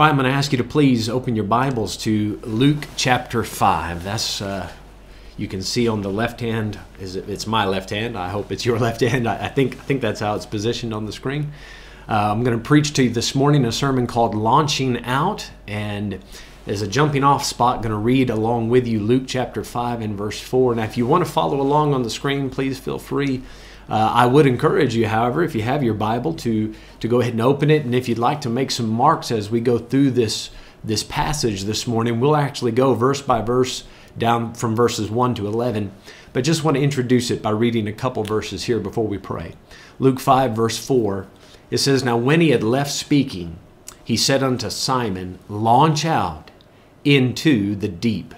All right, I'm going to ask you to please open your Bibles to Luke chapter 5. That's, uh, you can see on the left hand, is it, it's my left hand. I hope it's your left hand. I, I think, I think that's how it's positioned on the screen. Uh, I'm going to preach to you this morning a sermon called Launching Out. And as a jumping off spot, going to read along with you Luke chapter 5 and verse 4. Now, if you want to follow along on the screen, please feel free. Uh, I would encourage you, however, if you have your Bible, to to go ahead and open it, and if you'd like to make some marks as we go through this this passage this morning, we'll actually go verse by verse down from verses 1 to 11. But just want to introduce it by reading a couple verses here before we pray. Luke 5, verse 4, it says, Now when he had left speaking, he said unto Simon, Launch out into the deep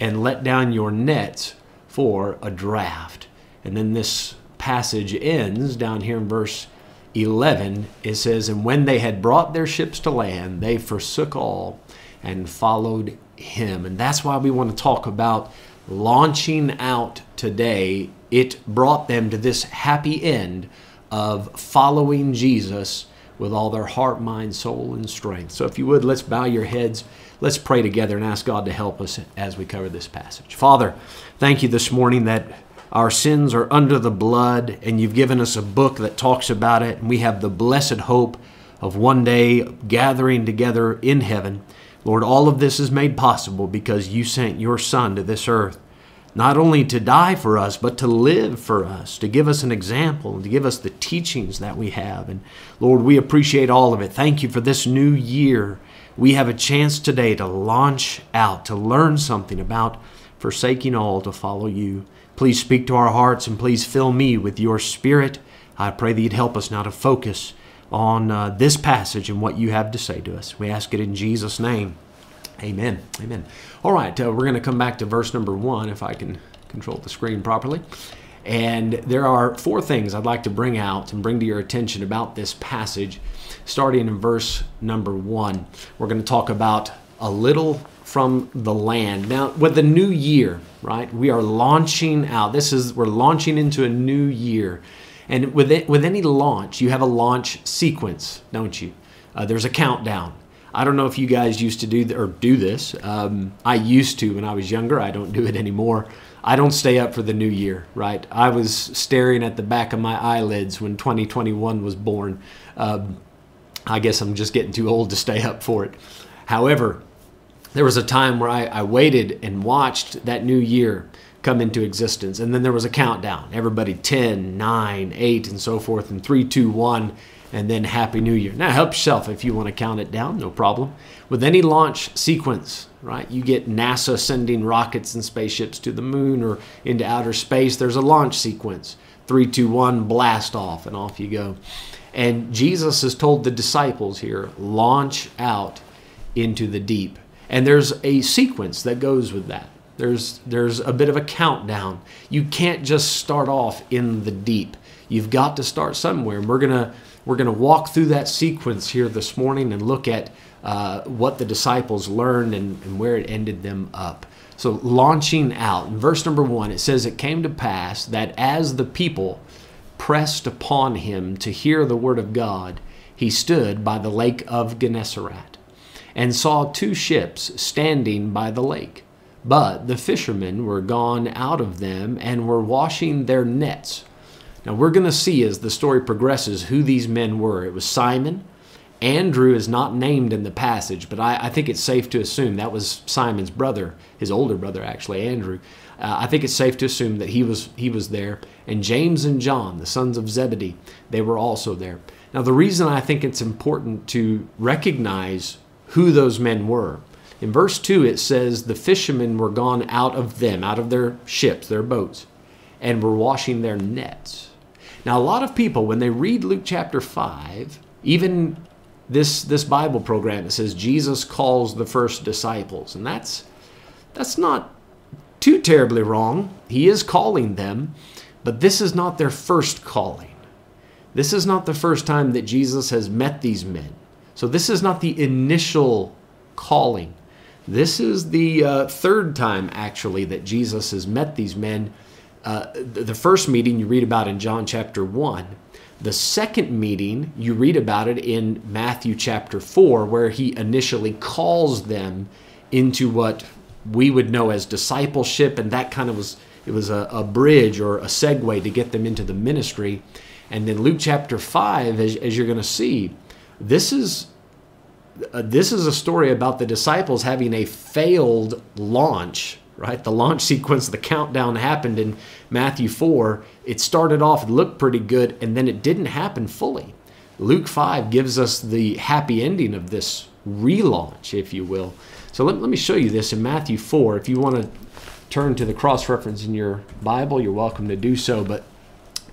and let down your nets for a draft. And then this passage ends down here in verse 11. It says, And when they had brought their ships to land, they forsook all and followed him. And that's why we want to talk about launching out today. It brought them to this happy end of following Jesus with all their heart, mind, soul, and strength. So if you would, let's bow your heads. Let's pray together and ask God to help us as we cover this passage. Father, thank you this morning that our sins are under the blood, and you've given us a book that talks about it, and we have the blessed hope of one day gathering together in heaven. Lord, all of this is made possible because you sent your Son to this earth, not only to die for us, but to live for us, to give us an example, to give us the teachings that we have. And Lord, we appreciate all of it. Thank you for this new year. We have a chance today to launch out, to learn something about forsaking all to follow you. Please speak to our hearts and please fill me with your spirit. I pray that you'd help us now to focus on uh, this passage and what you have to say to us. We ask it in Jesus' name. Amen. Amen. All right, uh, we're going to come back to verse number one if I can control the screen properly. And there are four things I'd like to bring out and bring to your attention about this passage, starting in verse number one. We're going to talk about a little from the land. Now, with the new year, right? We are launching out. This is we're launching into a new year. And with it, with any launch, you have a launch sequence, don't you? Uh, there's a countdown. I don't know if you guys used to do th- or do this. Um, I used to when I was younger. I don't do it anymore. I don't stay up for the new year, right? I was staring at the back of my eyelids when 2021 was born. Um, I guess I'm just getting too old to stay up for it. However, there was a time where I, I waited and watched that new year come into existence. And then there was a countdown. Everybody 10, 9, 8, and so forth, and 3, 2, 1, and then Happy New Year. Now, help yourself if you want to count it down, no problem. With any launch sequence, right, you get NASA sending rockets and spaceships to the moon or into outer space, there's a launch sequence. 3, 2, 1, blast off, and off you go. And Jesus has told the disciples here launch out into the deep. And there's a sequence that goes with that. There's there's a bit of a countdown. You can't just start off in the deep. You've got to start somewhere. And we're gonna we're gonna walk through that sequence here this morning and look at uh, what the disciples learned and, and where it ended them up. So launching out. In verse number one, it says, It came to pass that as the people pressed upon him to hear the word of God, he stood by the lake of Gennesaret and saw two ships standing by the lake. But the fishermen were gone out of them and were washing their nets. Now we're going to see as the story progresses who these men were. It was Simon. Andrew is not named in the passage, but I, I think it's safe to assume that was Simon's brother, his older brother actually, Andrew. Uh, I think it's safe to assume that he was he was there. And James and John, the sons of Zebedee, they were also there. Now the reason I think it's important to recognize who those men were. In verse 2, it says, The fishermen were gone out of them, out of their ships, their boats, and were washing their nets. Now, a lot of people, when they read Luke chapter 5, even this, this Bible program, it says Jesus calls the first disciples. And that's, that's not too terribly wrong. He is calling them, but this is not their first calling. This is not the first time that Jesus has met these men. So this is not the initial calling. This is the uh, third time, actually, that Jesus has met these men. Uh, the first meeting you read about in John chapter 1. The second meeting, you read about it in Matthew chapter 4, where he initially calls them into what we would know as discipleship, and that kind of was it was a, a bridge or a segue to get them into the ministry. And then Luke chapter 5, as, as you're going to see, this is uh, this is a story about the disciples having a failed launch right? The launch sequence the countdown happened in matthew 4 it started off it looked pretty good and then it didn't happen fully. Luke 5 gives us the happy ending of this relaunch if you will. So let, let me show you this in matthew 4 if you want to turn to the cross reference in your bible you're welcome to do so but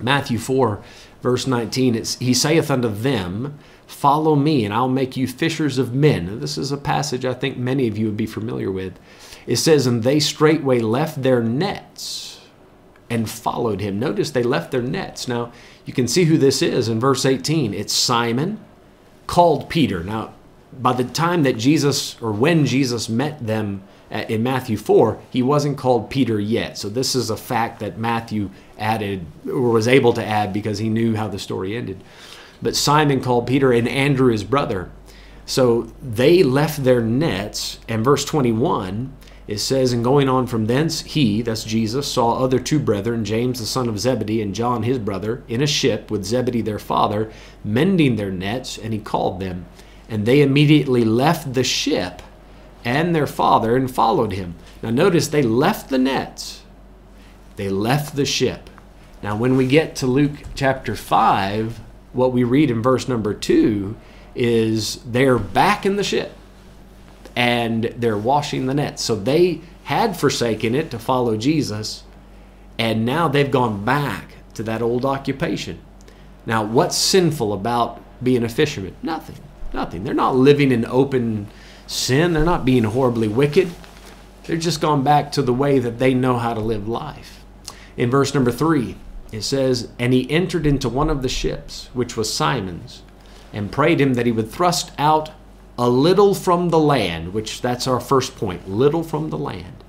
matthew 4 verse 19 it's, he saith unto them Follow me, and I'll make you fishers of men. This is a passage I think many of you would be familiar with. It says, And they straightway left their nets and followed him. Notice they left their nets. Now, you can see who this is in verse 18. It's Simon, called Peter. Now, by the time that Jesus, or when Jesus met them in Matthew 4, he wasn't called Peter yet. So, this is a fact that Matthew added, or was able to add because he knew how the story ended but Simon called Peter and Andrew his brother. So they left their nets, and verse 21 it says, And going on from thence, he, that's Jesus, saw other two brethren, James the son of Zebedee and John his brother, in a ship with Zebedee their father, mending their nets, and he called them. And they immediately left the ship and their father and followed him. Now notice they left the nets, they left the ship. Now, when we get to Luke chapter 5, what we read in verse number two is they're back in the ship and they're washing the nets. So they had forsaken it to follow Jesus, and now they've gone back to that old occupation. Now, what's sinful about being a fisherman? Nothing. Nothing. They're not living in open sin, they're not being horribly wicked. They're just gone back to the way that they know how to live life. In verse number three, it says, And he entered into one of the ships, which was Simon's, and prayed him that he would thrust out a little from the land, which that's our first point, little from the land.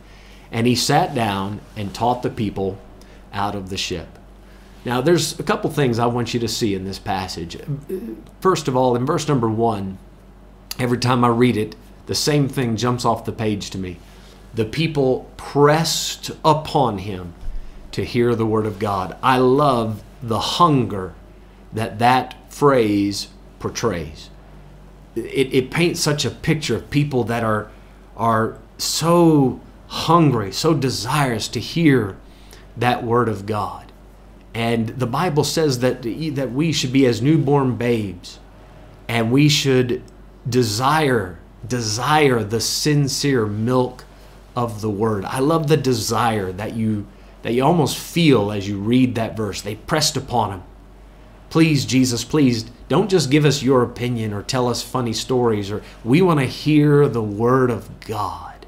And he sat down and taught the people out of the ship. Now, there's a couple things I want you to see in this passage. First of all, in verse number one, every time I read it, the same thing jumps off the page to me. The people pressed upon him to hear the word of God. I love the hunger that that phrase portrays. It, it paints such a picture of people that are, are so hungry, so desirous to hear that word of God. And the Bible says that, that we should be as newborn babes and we should desire desire the sincere milk of the word. I love the desire that you that you almost feel as you read that verse. They pressed upon him. Please, Jesus, please don't just give us your opinion or tell us funny stories or we want to hear the word of God.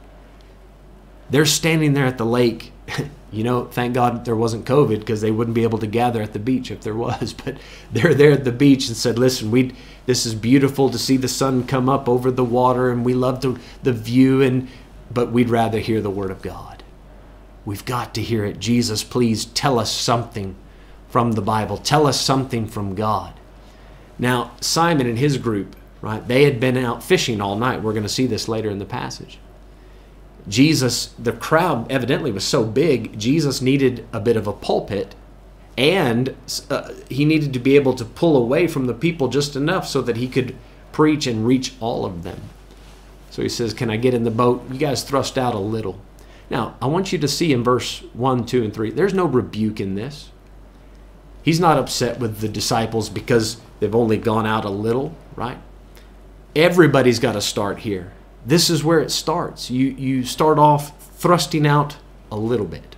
They're standing there at the lake. You know, thank God there wasn't COVID because they wouldn't be able to gather at the beach if there was. But they're there at the beach and said, "Listen, we this is beautiful to see the sun come up over the water, and we love the the view, and but we'd rather hear the word of God." We've got to hear it. Jesus, please tell us something from the Bible. Tell us something from God. Now, Simon and his group, right, they had been out fishing all night. We're going to see this later in the passage. Jesus, the crowd evidently was so big, Jesus needed a bit of a pulpit and uh, he needed to be able to pull away from the people just enough so that he could preach and reach all of them. So he says, Can I get in the boat? You guys thrust out a little. Now, I want you to see in verse 1, 2, and 3, there's no rebuke in this. He's not upset with the disciples because they've only gone out a little, right? Everybody's got to start here. This is where it starts. You, you start off thrusting out a little bit.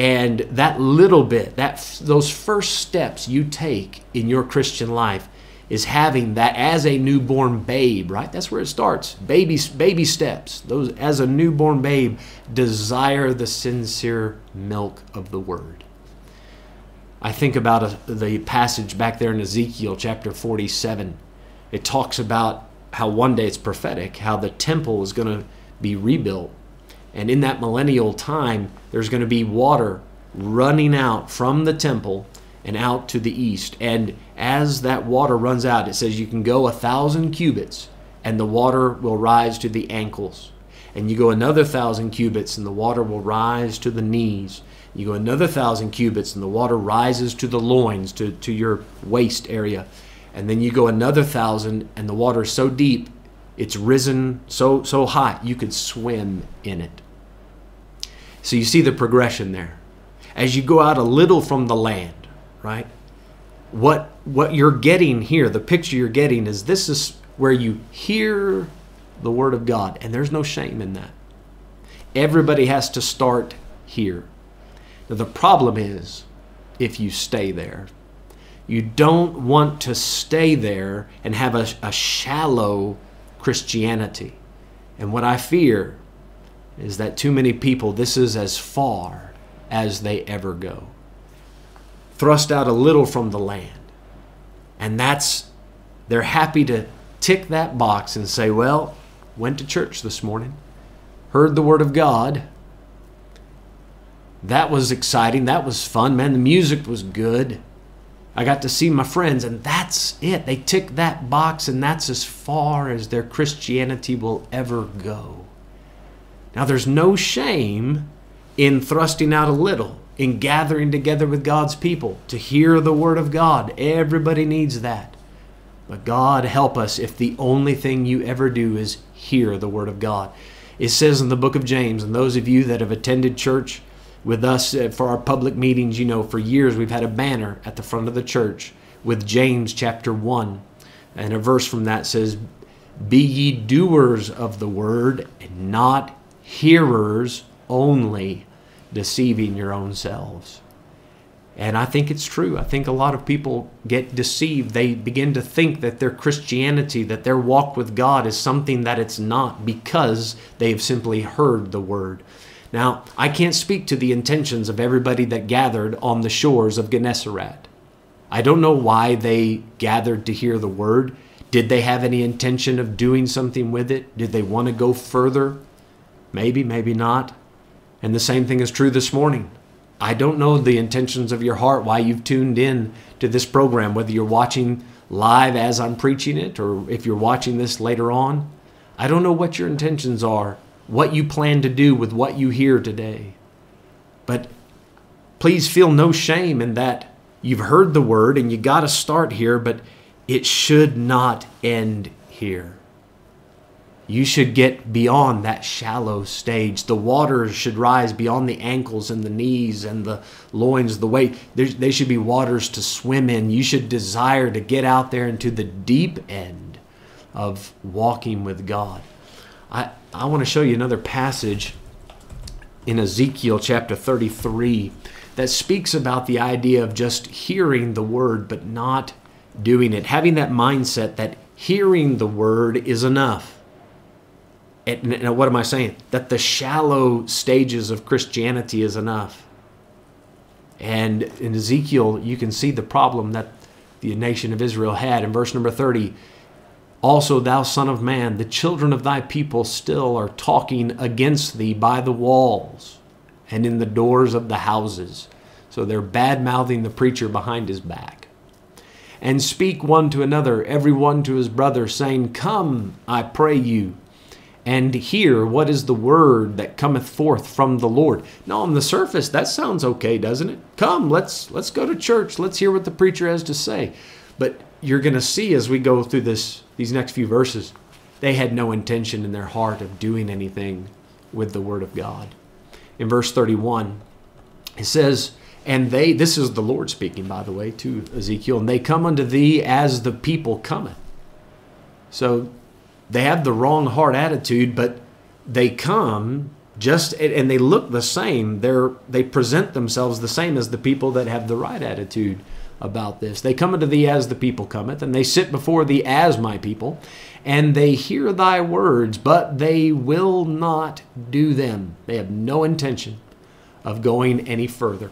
And that little bit, that those first steps you take in your Christian life is having that as a newborn babe, right? That's where it starts. Baby, baby steps. Those as a newborn babe, desire the sincere milk of the word. I think about a, the passage back there in Ezekiel chapter 47. It talks about how one day it's prophetic, how the temple is going to be rebuilt. And in that millennial time, there's going to be water running out from the temple and out to the east. And as that water runs out, it says you can go a thousand cubits and the water will rise to the ankles. And you go another thousand cubits and the water will rise to the knees. You go another thousand cubits and the water rises to the loins, to, to your waist area. And then you go another thousand and the water is so deep, it's risen so, so high, you could swim in it. So you see the progression there. As you go out a little from the land, right? What what you're getting here, the picture you're getting is this is where you hear the word of God, and there's no shame in that. Everybody has to start here. Now, the problem is if you stay there. You don't want to stay there and have a, a shallow Christianity. And what I fear is that too many people, this is as far as they ever go. Thrust out a little from the land. And that's, they're happy to tick that box and say, well, went to church this morning, heard the Word of God. That was exciting. That was fun, man. The music was good. I got to see my friends, and that's it. They tick that box, and that's as far as their Christianity will ever go. Now, there's no shame in thrusting out a little, in gathering together with God's people to hear the Word of God. Everybody needs that. But God help us if the only thing you ever do is hear the Word of God. It says in the book of James, and those of you that have attended church with us uh, for our public meetings, you know, for years we've had a banner at the front of the church with James chapter 1. And a verse from that says, Be ye doers of the word and not hearers only, deceiving your own selves. And I think it's true. I think a lot of people get deceived. They begin to think that their Christianity, that their walk with God is something that it's not because they've simply heard the word. Now, I can't speak to the intentions of everybody that gathered on the shores of Gennesaret. I don't know why they gathered to hear the word. Did they have any intention of doing something with it? Did they want to go further? Maybe, maybe not. And the same thing is true this morning. I don't know the intentions of your heart, why you've tuned in to this program, whether you're watching live as I'm preaching it or if you're watching this later on. I don't know what your intentions are, what you plan to do with what you hear today. But please feel no shame in that you've heard the word and you got to start here, but it should not end here you should get beyond that shallow stage. The waters should rise beyond the ankles and the knees and the loins, the weight. They should be waters to swim in. You should desire to get out there into the deep end of walking with God. I, I want to show you another passage in Ezekiel chapter 33 that speaks about the idea of just hearing the word but not doing it. Having that mindset that hearing the word is enough and what am I saying? That the shallow stages of Christianity is enough. And in Ezekiel, you can see the problem that the nation of Israel had. In verse number 30, also, thou son of man, the children of thy people still are talking against thee by the walls and in the doors of the houses. So they're bad mouthing the preacher behind his back. And speak one to another, every one to his brother, saying, Come, I pray you and hear what is the word that cometh forth from the Lord. Now on the surface that sounds okay, doesn't it? Come, let's let's go to church. Let's hear what the preacher has to say. But you're going to see as we go through this these next few verses, they had no intention in their heart of doing anything with the word of God. In verse 31, it says, and they, this is the Lord speaking, by the way, to Ezekiel, and they come unto thee as the people cometh. So they have the wrong heart attitude, but they come just and they look the same. They're they present themselves the same as the people that have the right attitude about this. They come unto thee as the people cometh, and they sit before thee as my people, and they hear thy words, but they will not do them. They have no intention of going any further.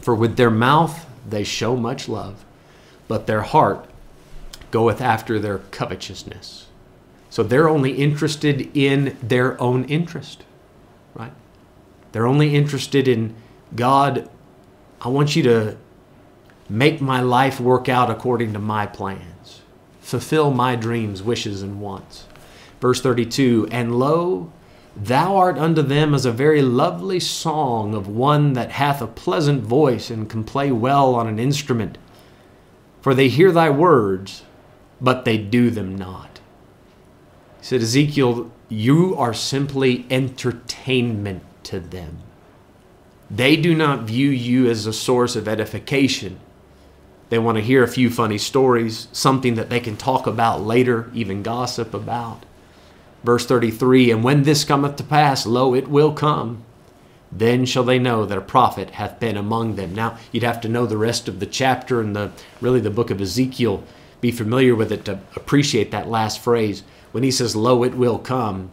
For with their mouth they show much love, but their heart goeth after their covetousness. So they're only interested in their own interest, right? They're only interested in God. I want you to Make my life work out according to my plans. Fulfill my dreams, wishes, and wants. Verse 32 And lo, thou art unto them as a very lovely song of one that hath a pleasant voice and can play well on an instrument. For they hear thy words, but they do them not. He said, Ezekiel, you are simply entertainment to them. They do not view you as a source of edification. They want to hear a few funny stories, something that they can talk about later, even gossip about. Verse 33 And when this cometh to pass, lo, it will come. Then shall they know that a prophet hath been among them. Now, you'd have to know the rest of the chapter and the really the book of Ezekiel, be familiar with it to appreciate that last phrase. When he says, Lo, it will come,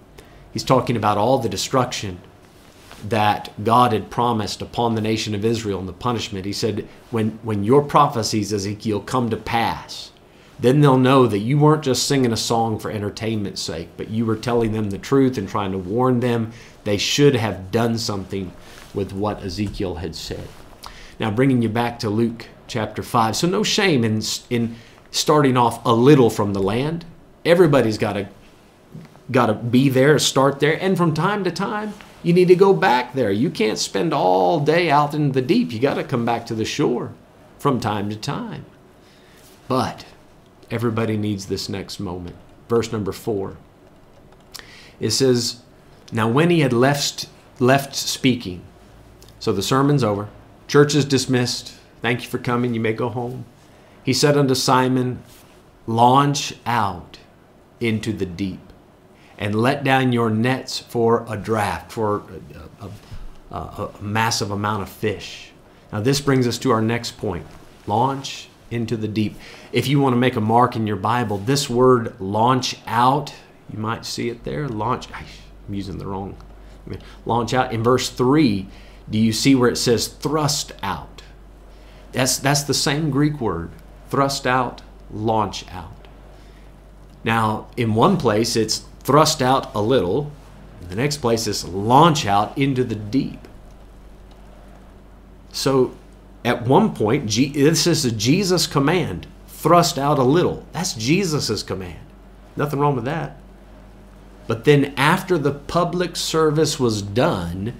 he's talking about all the destruction that God had promised upon the nation of Israel and the punishment. He said, When, when your prophecies, Ezekiel, come to pass, then they'll know that you weren't just singing a song for entertainment's sake, but you were telling them the truth and trying to warn them they should have done something with what Ezekiel had said. Now, bringing you back to Luke chapter 5. So, no shame in, in starting off a little from the land. Everybody's got to got to be there, start there, and from time to time, you need to go back there. You can't spend all day out in the deep. You got to come back to the shore from time to time. But everybody needs this next moment. Verse number 4. It says, "Now when he had left left speaking, so the sermon's over, church is dismissed. Thank you for coming. You may go home." He said unto Simon, "Launch out into the deep." and let down your nets for a draft, for a, a, a, massive amount of fish. Now, this brings us to our next point launch into the deep. If you want to make a mark in your Bible, this word launch out, you might see it there. Launch, I'm using the wrong. Launch out. In verse 3, do you see where it says thrust out? That's, that's the same Greek word thrust out, launch out. Now, in one place, it's thrust out a little. The next place is launch out into the deep. So at one point, this is a Jesus command thrust out a little. That's Jesus' command. Nothing wrong with that. But then after the public service was done,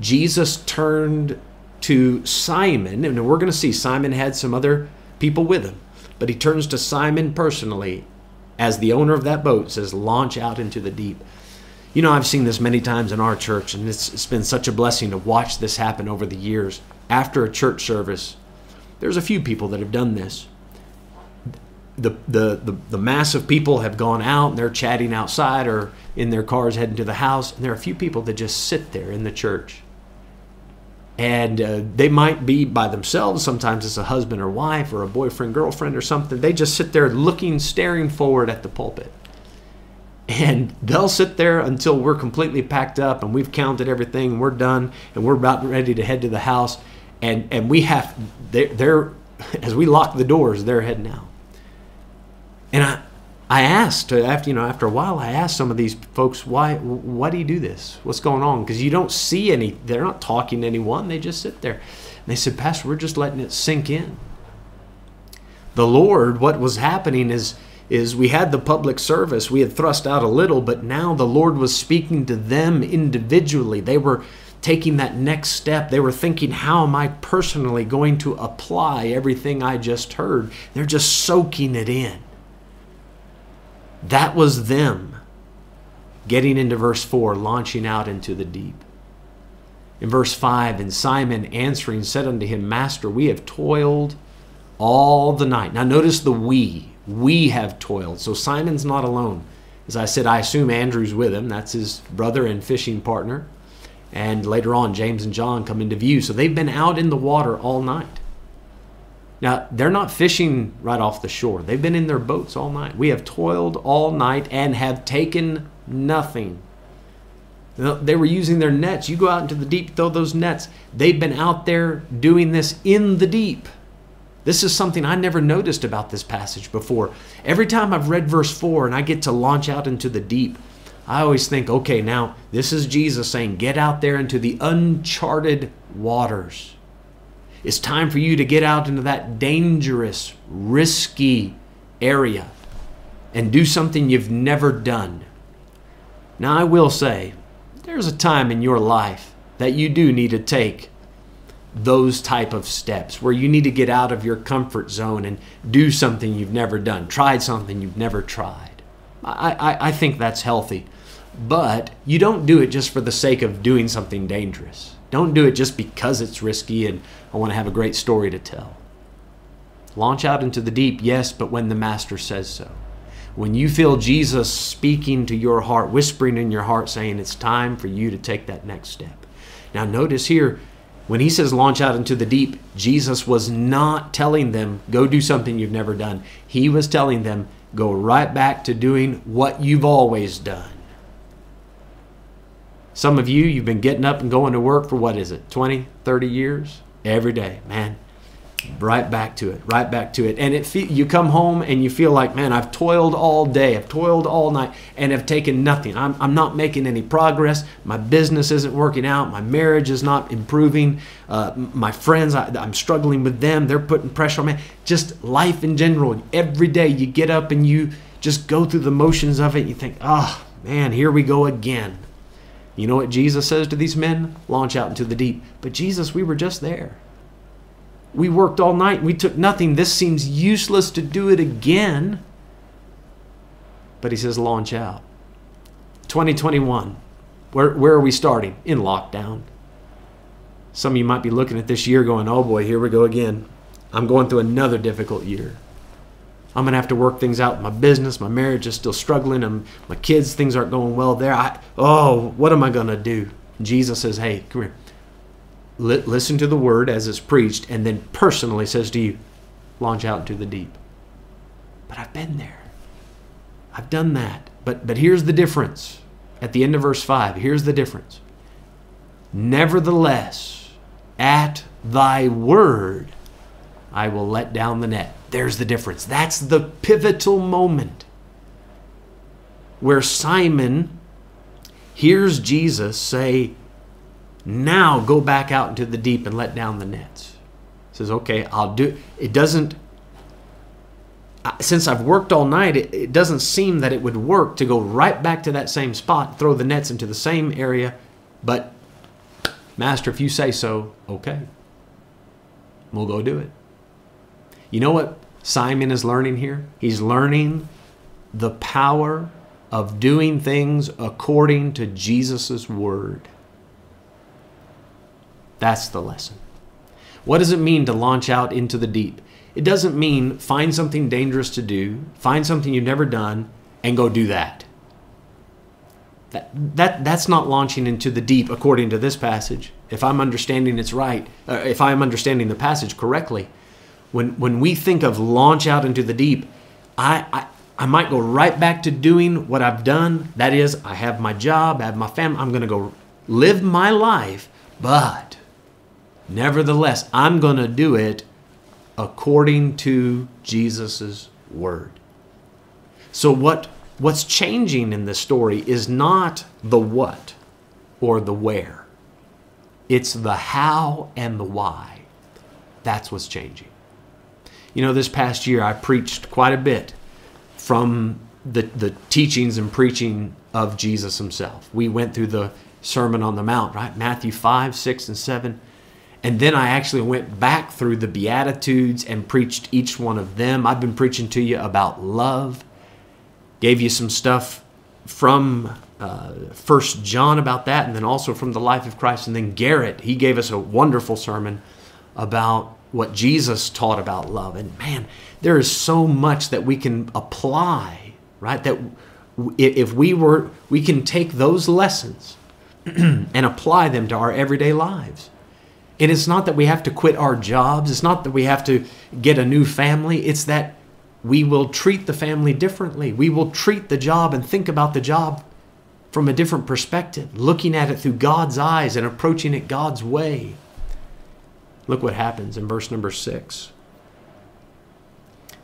Jesus turned to Simon, and we're going to see Simon had some other people with him, but he turns to Simon personally as the owner of that boat says, launch out into the deep. You know, I've seen this many times in our church, and it's, it's been such a blessing to watch this happen over the years. After a church service, there's a few people that have done this. The, the, the, the mass of people have gone out and they're chatting outside or in their cars heading to the house, and there are a few people that just sit there in the church and uh, they might be by themselves. Sometimes it's a husband or wife or a boyfriend girlfriend or something. They just sit there looking staring forward at the pulpit. And they'll sit there until we're completely packed up and we've counted everything and we're done and we're about ready to head to the house. And and we have they're, they're as we lock the doors they're heading out. And i I asked uh, after you know after a while I asked some of these folks why why do you do this? What's going on? Because you don't see any they're not talking to anyone they just sit there. And they said pastor we're just letting it sink in. The Lord what was happening is is we had the public service we had thrust out a little but now the Lord was speaking to them individually. They were taking that next step. They were thinking how am I personally going to apply everything I just heard? They're just soaking it in that was them getting into verse 4, launching out into the deep. In verse 5, and Simon answering said unto him, Master, we have toiled all the night. Now notice the we. We have toiled. So Simon's not alone. As I said, I assume Andrew's with him. That's his brother and fishing partner. And later on, James and John come into view. So they've been out in the water all night. Now, they're not fishing right off the shore. They've been in their boats all night. We have toiled all night and have taken nothing. They were using their nets. You go out into the deep, throw those nets. They've been out there doing this in the deep. This is something I never noticed about this passage before. Every time I've read verse 4 and I get to launch out into the deep, I always think, okay, now this is Jesus saying, get out there into the uncharted waters. It's time for you to get out into that dangerous, risky area and do something you've never done. Now, I will say, there's a time in your life that you do need to take those type of steps where you need to get out of your comfort zone and do something you've never done, tried something you've never tried. I, I, I think that's healthy. But you don't do it just for the sake of doing something dangerous. Don't do it just because it's risky and I want to have a great story to tell. Launch out into the deep, yes, but when the Master says so. When you feel Jesus speaking to your heart, whispering in your heart, saying it's time for you to take that next step. Now, notice here, when he says launch out into the deep, Jesus was not telling them, go do something you've never done. He was telling them, go right back to doing what you've always done. Some of you, you've been getting up and going to work for what is it, 20, 30 years? Every day, man. Right back to it, right back to it. And it fe- you come home and you feel like, man, I've toiled all day, I've toiled all night, and have taken nothing. I'm, I'm not making any progress. My business isn't working out. My marriage is not improving. Uh, my friends, I, I'm struggling with them. They're putting pressure on me. Just life in general. Every day you get up and you just go through the motions of it. You think, oh, man, here we go again. You know what Jesus says to these men? Launch out into the deep. But Jesus, we were just there. We worked all night we took nothing. This seems useless to do it again. But he says, launch out. 2021. Where, where are we starting? In lockdown. Some of you might be looking at this year going, oh boy, here we go again. I'm going through another difficult year. I'm gonna have to work things out. My business, my marriage is still struggling. and my kids, things aren't going well there. I, oh, what am I gonna do? Jesus says, "Hey, come here. L- listen to the word as it's preached, and then personally says to you, launch out into the deep." But I've been there. I've done that. But but here's the difference. At the end of verse five, here's the difference. Nevertheless, at thy word, I will let down the net. There's the difference. That's the pivotal moment where Simon hears Jesus say, Now go back out into the deep and let down the nets. He says, Okay, I'll do it. doesn't, since I've worked all night, it, it doesn't seem that it would work to go right back to that same spot, throw the nets into the same area. But, Master, if you say so, okay, we'll go do it. You know what Simon is learning here? He's learning the power of doing things according to Jesus' word. That's the lesson. What does it mean to launch out into the deep? It doesn't mean find something dangerous to do, find something you've never done, and go do that. That, that that's not launching into the deep according to this passage. If I'm understanding it's right, uh, if I'm understanding the passage correctly, when when we think of launch out into the deep, I, I I might go right back to doing what I've done. That is, I have my job, I have my family. I'm going to go live my life, but nevertheless, I'm going to do it according to Jesus' word. So what what's changing in this story is not the what or the where. It's the how and the why. That's what's changing. You know, this past year I preached quite a bit from the, the teachings and preaching of Jesus himself. We went through the Sermon on the Mount, right? Matthew 5, 6, and 7. And then I actually went back through the Beatitudes and preached each one of them. I've been preaching to you about love, gave you some stuff from uh, First John about that, and then also from the life of Christ. And then Garrett, he gave us a wonderful sermon about what Jesus taught about love. And man, there is so much that we can apply, right? That if we were, we can take those lessons and apply them to our everyday lives. And it's not that we have to quit our jobs, it's not that we have to get a new family, it's that we will treat the family differently. We will treat the job and think about the job from a different perspective, looking at it through God's eyes and approaching it God's way. Look what happens in verse number 6.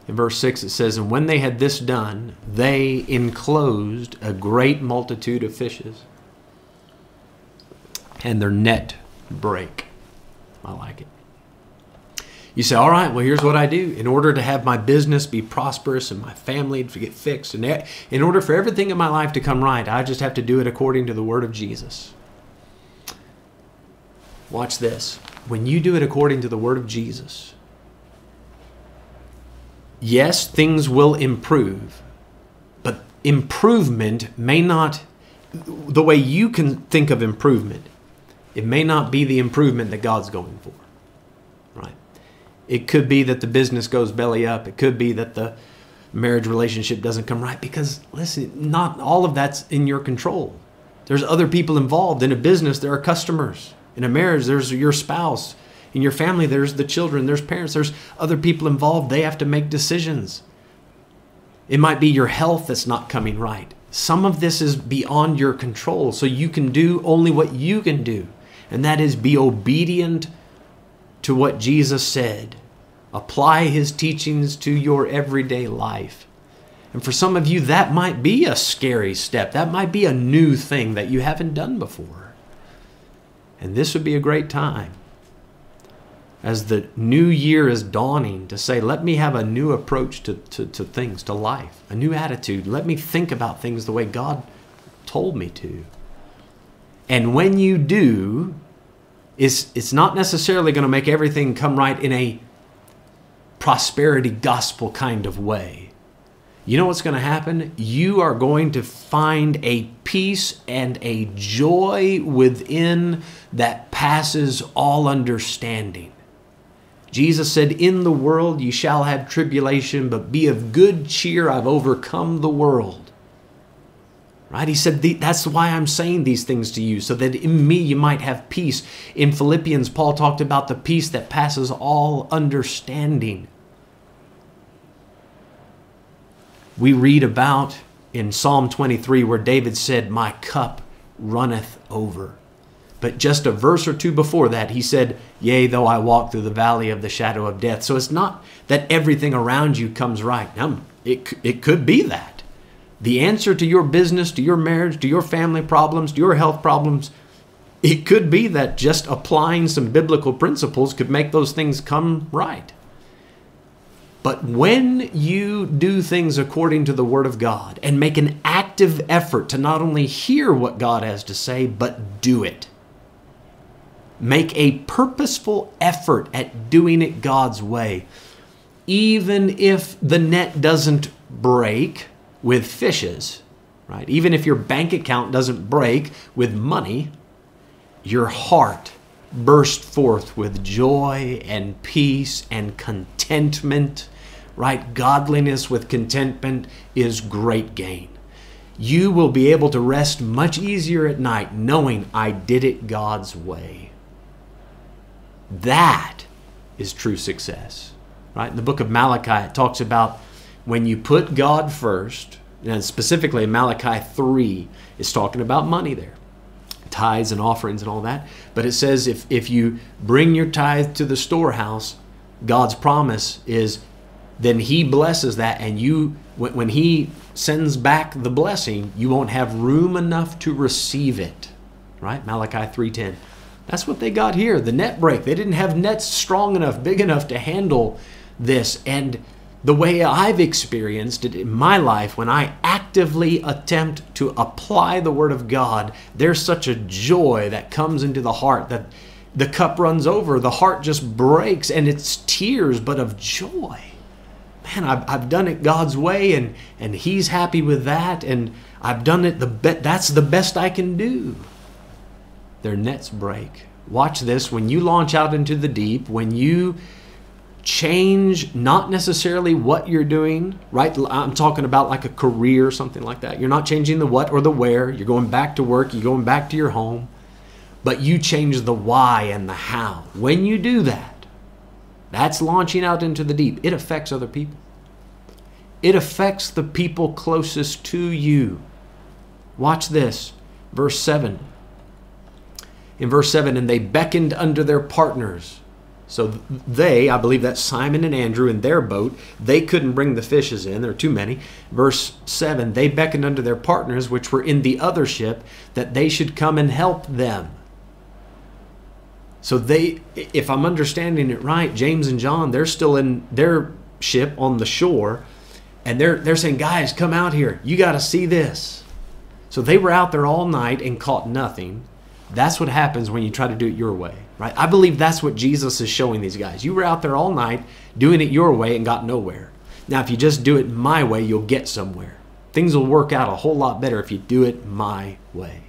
In verse 6 it says, And when they had this done, they enclosed a great multitude of fishes, and their net brake. I like it. You say, all right, well, here's what I do. In order to have my business be prosperous and my family to get fixed, and in order for everything in my life to come right, I just have to do it according to the Word of Jesus. Watch this. When you do it according to the Word of Jesus, yes, things will improve, but improvement may not, the way you can think of improvement, it may not be the improvement that God's going for. Right? It could be that the business goes belly up. It could be that the marriage relationship doesn't come right because, listen, not all of that's in your control. There's other people involved. In a business, there are customers. In a marriage, there's your spouse. In your family, there's the children, there's parents, there's other people involved. They have to make decisions. It might be your health that's not coming right. Some of this is beyond your control, so you can do only what you can do, and that is be obedient to what Jesus said. Apply his teachings to your everyday life. And for some of you, that might be a scary step. That might be a new thing that you haven't done before. And this would be a great time as the new year is dawning to say, let me have a new approach to, to, to, things, to life, a new attitude. Let me think about things the way God told me to. And when you do, it's, it's not necessarily going to make everything come right in a prosperity gospel kind of way. You know what's going to happen? You are going to find a peace and a joy within that passes all understanding. Jesus said, In the world you shall have tribulation, but be of good cheer. I've overcome the world. Right? He said, That's why I'm saying these things to you, so that in me you might have peace. In Philippians, Paul talked about the peace that passes all understanding. We read about in Psalm 23 where David said, My cup runneth over. But just a verse or two before that, he said, Yea, though I walk through the valley of the shadow of death. So it's not that everything around you comes right. Now, it, it could be that. The answer to your business, to your marriage, to your family problems, to your health problems, it could be that just applying some biblical principles could make those things come right. But when you do things according to the Word of God and make an active effort to not only hear what God has to say, but do it, make a purposeful effort at doing it God's way, even if the net doesn't break with fishes, right? Even if your bank account doesn't break with money, your heart burst forth with joy and peace and contentment right? Godliness with contentment is great gain. You will be able to rest much easier at night knowing I did it God's way. That is true success, right? In the book of Malachi, it talks about when you put God first, and specifically Malachi 3 is talking about money there tithes and offerings and all that. But it says if, if you bring your tithe to the storehouse, God's promise is then he blesses that and you when he sends back the blessing you won't have room enough to receive it right? Malachi 3.10 that's what they got here the net break. They didn't have nets strong enough big enough to handle this and the way i've experienced it in my life when i actively attempt to apply the word of god there's such a joy that comes into the heart that the cup runs over the heart just breaks and it's tears but of joy man, I've, I've done it God's way and, and He's happy with that, and I've done it the be- that's the best I can do. Their nets break. Watch this when you launch out into the deep, when you change not necessarily what you're doing, right? I'm talking about like a career or something like that. You're not changing the what or the where. You're going back to work, you're going back to your home, but you change the why and the how. When you do that, that's launching out into the deep. It affects other people. It affects the people closest to you. Watch this. Verse 7. In verse 7, and they beckoned unto their partners. So they, I believe that's Simon and Andrew in their boat, they couldn't bring the fishes in. There are too many. Verse 7 they beckoned unto their partners, which were in the other ship, that they should come and help them. So they, if I'm understanding it right, James and John, they're still in their ship on the shore, and they're they're saying, guys, come out here. You got to see this. So they were out there all night and caught nothing. That's what happens when you try to do it your way, right? I believe that's what Jesus is showing these guys. You were out there all night doing it your way and got nowhere. Now, if you just do it my way, you'll get somewhere. Things will work out a whole lot better if you do it my way.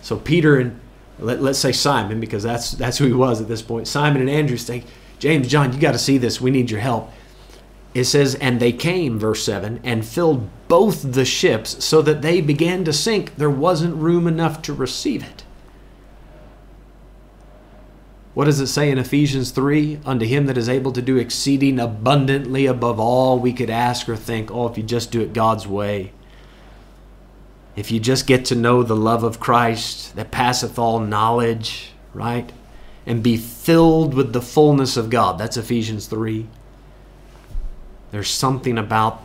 So Peter and let, us say Simon, because that's that's who he was at this point. Simon and Andrew say, James, John, you got to see this. We need your help. It says, and they came, verse 7, and filled both the ships so that they began to sink. There wasn't room enough to receive it. What does it say in Ephesians 3? Unto him that is able to do exceeding abundantly above all we could ask or think. Oh, if you just do it God's way if you just get to know the love of Christ that passeth all knowledge, right? And be filled with the fullness of God. That's Ephesians 3. There's something about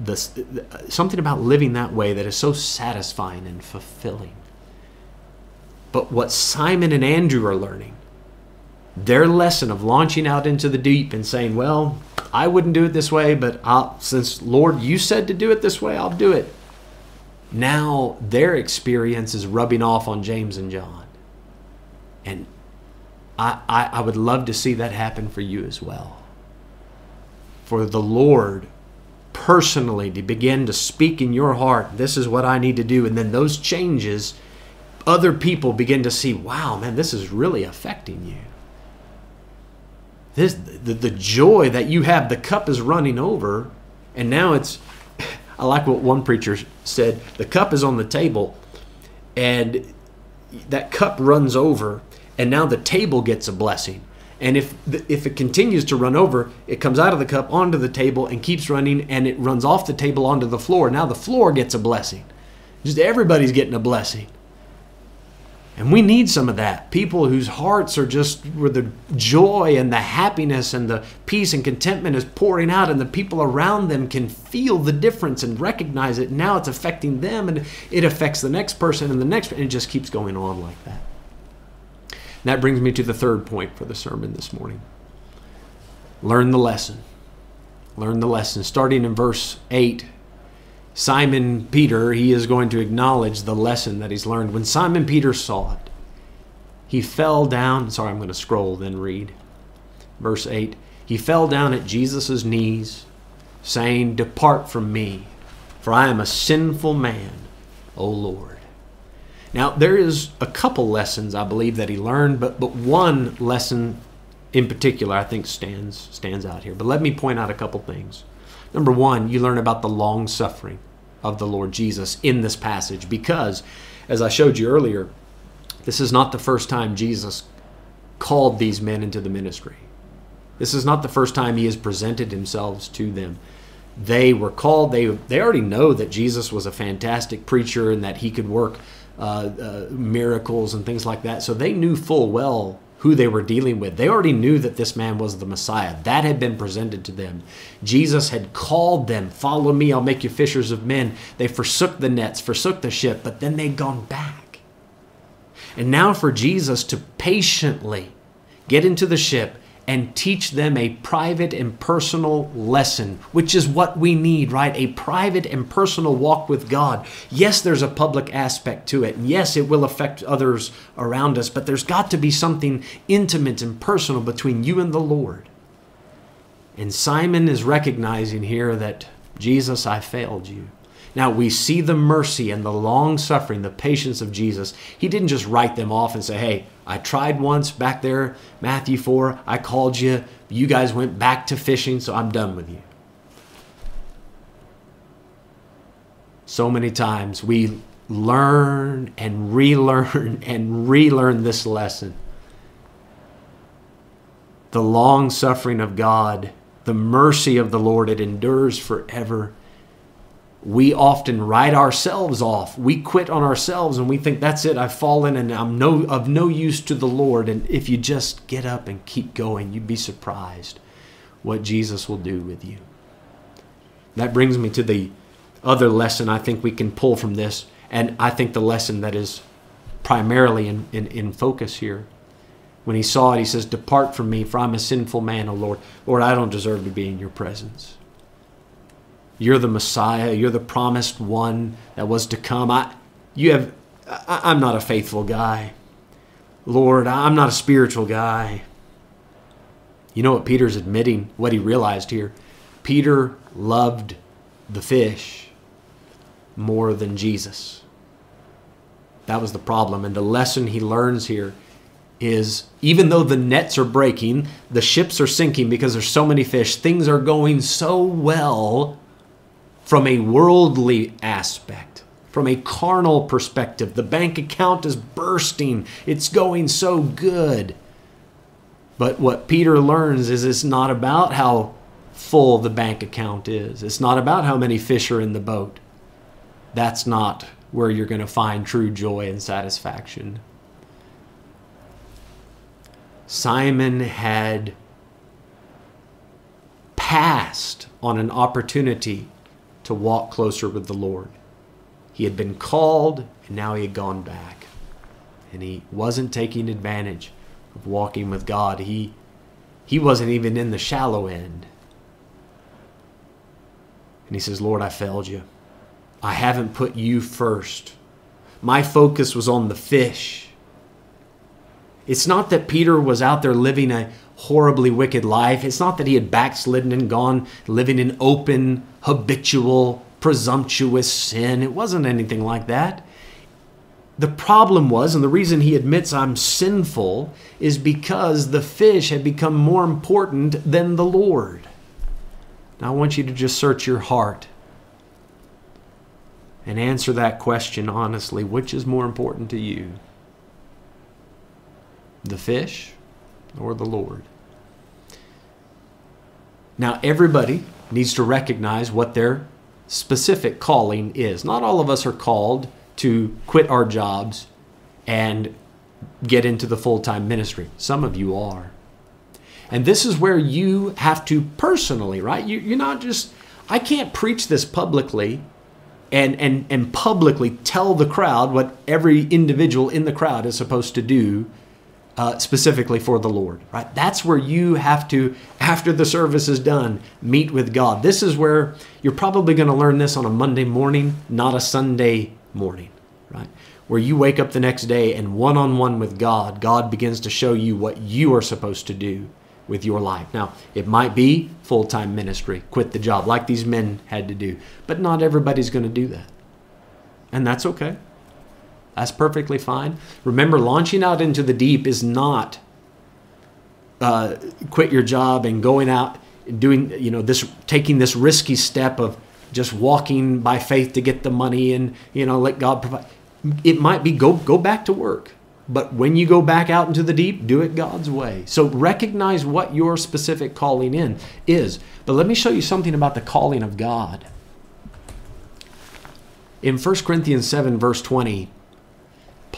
this something about living that way that is so satisfying and fulfilling. But what Simon and Andrew are learning, their lesson of launching out into the deep and saying, "Well, I wouldn't do it this way, but I'll, since Lord, you said to do it this way, I'll do it." Now their experience is rubbing off on James and John. And I, I, I, would love to see that happen for you as well. For the Lord personally to begin to speak in your heart, this is what I need to do. And then those changes, other people begin to see, wow, man, this is really affecting you. This, the, the joy that you have, the cup is running over, and now it's I like what one preacher said the cup is on the table, and that cup runs over, and now the table gets a blessing. And if if it continues to run over, it comes out of the cup onto the table and keeps running, and it runs off the table onto the floor. Now the floor gets a blessing. Just everybody's getting a blessing. And we need some of that. People whose hearts are just where the joy and the happiness and the peace and contentment is pouring out, and the people around them can feel the difference and recognize it. Now it's affecting them, and it affects the next person and the next, and it just keeps going on like that. And that brings me to the third point for the sermon this morning learn the lesson. Learn the lesson. Starting in verse 8 Simon Peter, he is going to acknowledge the lesson that he's learned. When Simon Peter saw it, he fell down. Sorry, I'm going to scroll, then read. Verse 8 He fell down at Jesus' knees, saying, Depart from me, for I am a sinful man, O Lord. Now, there is a couple lessons I believe that he learned, but, but one lesson in particular I think stands, stands out here. But let me point out a couple things. Number one, you learn about the long suffering of the Lord Jesus in this passage because, as I showed you earlier, this is not the first time Jesus called these men into the ministry. This is not the first time he has presented himself to them. They were called, they, they already know that Jesus was a fantastic preacher and that he could work uh, uh, miracles and things like that. So they knew full well who they were dealing with. They already knew that this man was the Messiah. That had been presented to them. Jesus had called them, Follow me, I'll make you fishers of men. They forsook the nets, forsook the ship, but then they'd gone back. And now for Jesus to patiently get into the ship and teach them a private and personal lesson, which is what we need, right? A private and personal walk with God. Yes, there's a public aspect to it. and yes, it will affect others around us, but there's got to be something intimate and personal between you and the Lord. And Simon is recognizing here that Jesus, I failed you. Now we see the mercy and the long suffering, the patience of Jesus. He didn't just write them off and say, hey, I tried once back there, Matthew 4, I called you, you guys went back to fishing, so I'm done with you. So many times we learn and relearn and relearn this lesson. The long suffering of God, the mercy of the Lord, it endures forever we often write ourselves off. We quit on ourselves and we think that's it. I've fallen and I'm no of no use to the Lord. And if you just get up and keep going, you'd be surprised what Jesus will do with you. That brings me to the other lesson I think we can pull from this, and I think the lesson that is primarily in, in, in focus here. when he saw it, he says, Depart from me, for I'm a sinful man, O Lord. Lord, I don't deserve to be in your presence. You're the Messiah. You're the promised one that was to come. I, you have, I, I'm not a faithful guy. Lord, I'm not a spiritual guy. You know what Peter's admitting, what he realized here? Peter loved the fish more than Jesus. That was the problem. And the lesson he learns here is even though the nets are breaking, the ships are sinking because there's so many fish, things are going so well from a worldly aspect, from a carnal perspective. The bank account is bursting, it's going so good. But what Peter learns is it's not about how full the bank account is, it's not about how many fish are in the boat. That's not where you're going to find true joy and satisfaction. Simon had passed on an opportunity to walk closer with the Lord. He had been called, and now he had gone back. And he wasn't taking advantage of walking with God. He, he wasn't even in the shallow end. And he says, Lord, I failed you. I haven't put you first. My focus was on the fish. It's not that Peter was out there living a horribly wicked life. It's not that he had backslidden and gone living in open, habitual, presumptuous sin. It wasn't anything like that. The problem was, and the reason he admits I'm sinful, is because the fish had become more important than the Lord. Now I want you to just search your heart and answer that question honestly which is more important to you? The fish or the Lord? Now, everybody needs to recognize what their specific calling is. Not all of us are called to quit our jobs and get into the full time ministry. Some of you are. And this is where you have to personally, right? You, are not just, I can't preach this publicly and, and, and publicly tell the crowd what every individual in the crowd is supposed to do uh, specifically for the Lord, right? That's where you have to, after the service is done, meet with God. This is where you're probably going to learn this on a Monday morning, not a Sunday morning, right? Where you wake up the next day and one on one with God, God begins to show you what you are supposed to do with your life. Now, it might be full time ministry, quit the job like these men had to do, but not everybody's going to do that. And that's okay. That's perfectly fine. Remember, launching out into the deep is not uh, quit your job and going out and doing, you know, this, taking this risky step of just walking by faith to get the money and, you know, let God provide. It might be go, go back to work. But when you go back out into the deep, do it God's way. So recognize what your specific calling in is. But let me show you something about the calling of God. In 1 Corinthians 7, verse 20,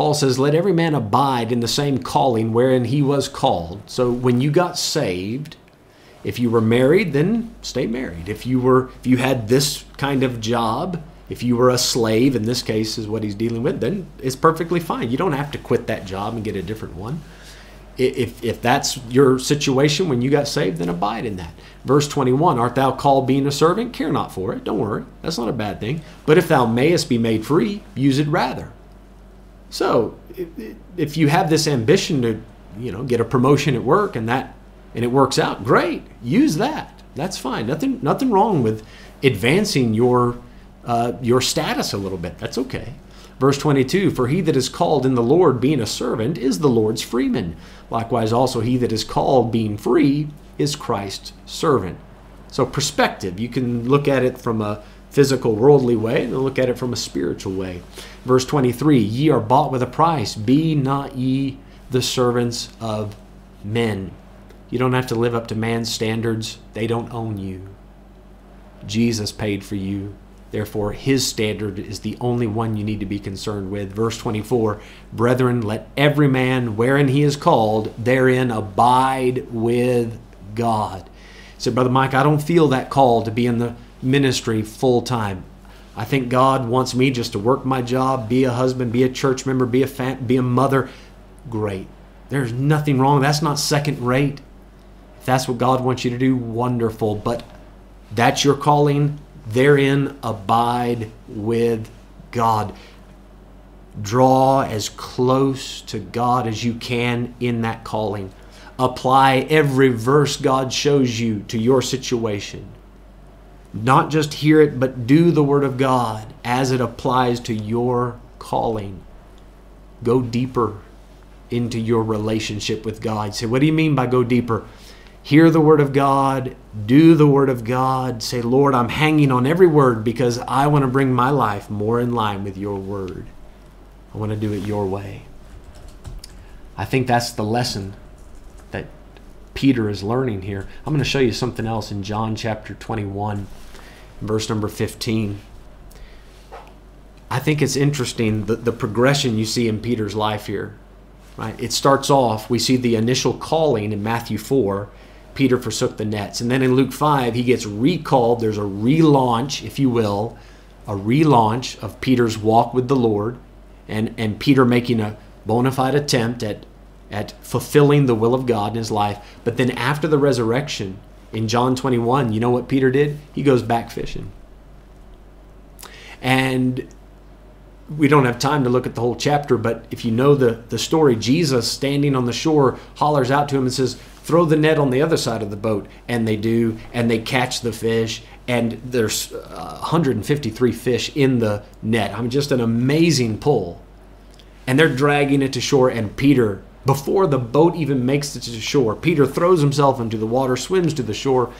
Paul says, Let every man abide in the same calling wherein he was called. So when you got saved, if you were married, then stay married. If you were if you had this kind of job, if you were a slave, in this case is what he's dealing with, then it's perfectly fine. You don't have to quit that job and get a different one. If, if that's your situation when you got saved, then abide in that. Verse 21 Art thou called being a servant? Care not for it. Don't worry. That's not a bad thing. But if thou mayest be made free, use it rather. So if you have this ambition to, you know, get a promotion at work and that and it works out, great. Use that. That's fine. Nothing nothing wrong with advancing your uh, your status a little bit. That's okay. Verse 22 For he that is called in the Lord, being a servant, is the Lord's freeman. Likewise, also he that is called, being free, is Christ's servant. So, perspective, you can look at it from a physical, worldly way, and look at it from a spiritual way. Verse 23 Ye are bought with a price. Be not ye the servants of men. You don't have to live up to man's standards, they don't own you. Jesus paid for you. Therefore, his standard is the only one you need to be concerned with. Verse 24 Brethren, let every man wherein he is called, therein abide with God. He said, Brother Mike, I don't feel that call to be in the ministry full time. I think God wants me just to work my job, be a husband, be a church member, be a fam- be a mother. Great. There's nothing wrong. That's not second rate. If that's what God wants you to do, wonderful. But that's your calling. Therein abide with God. Draw as close to God as you can in that calling. Apply every verse God shows you to your situation. Not just hear it, but do the Word of God as it applies to your calling. Go deeper into your relationship with God. Say, what do you mean by go deeper? Hear the Word of God, do the Word of God. Say, Lord, I'm hanging on every word because I want to bring my life more in line with your Word. I want to do it your way. I think that's the lesson that Peter is learning here. I'm going to show you something else in John chapter 21, verse number 15. I think it's interesting the, the progression you see in Peter's life here. Right? It starts off, we see the initial calling in Matthew 4. Peter forsook the nets. And then in Luke 5, he gets recalled. There's a relaunch, if you will, a relaunch of Peter's walk with the Lord and, and Peter making a bona fide attempt at, at fulfilling the will of God in his life. But then after the resurrection, in John 21, you know what Peter did? He goes back fishing. And we don't have time to look at the whole chapter, but if you know the, the story, Jesus standing on the shore hollers out to him and says, Throw the net on the other side of the boat. And they do, and they catch the fish, and there's uh, 153 fish in the net. I mean, just an amazing pull. And they're dragging it to shore, and Peter, before the boat even makes it to shore, Peter throws himself into the water, swims to the shore.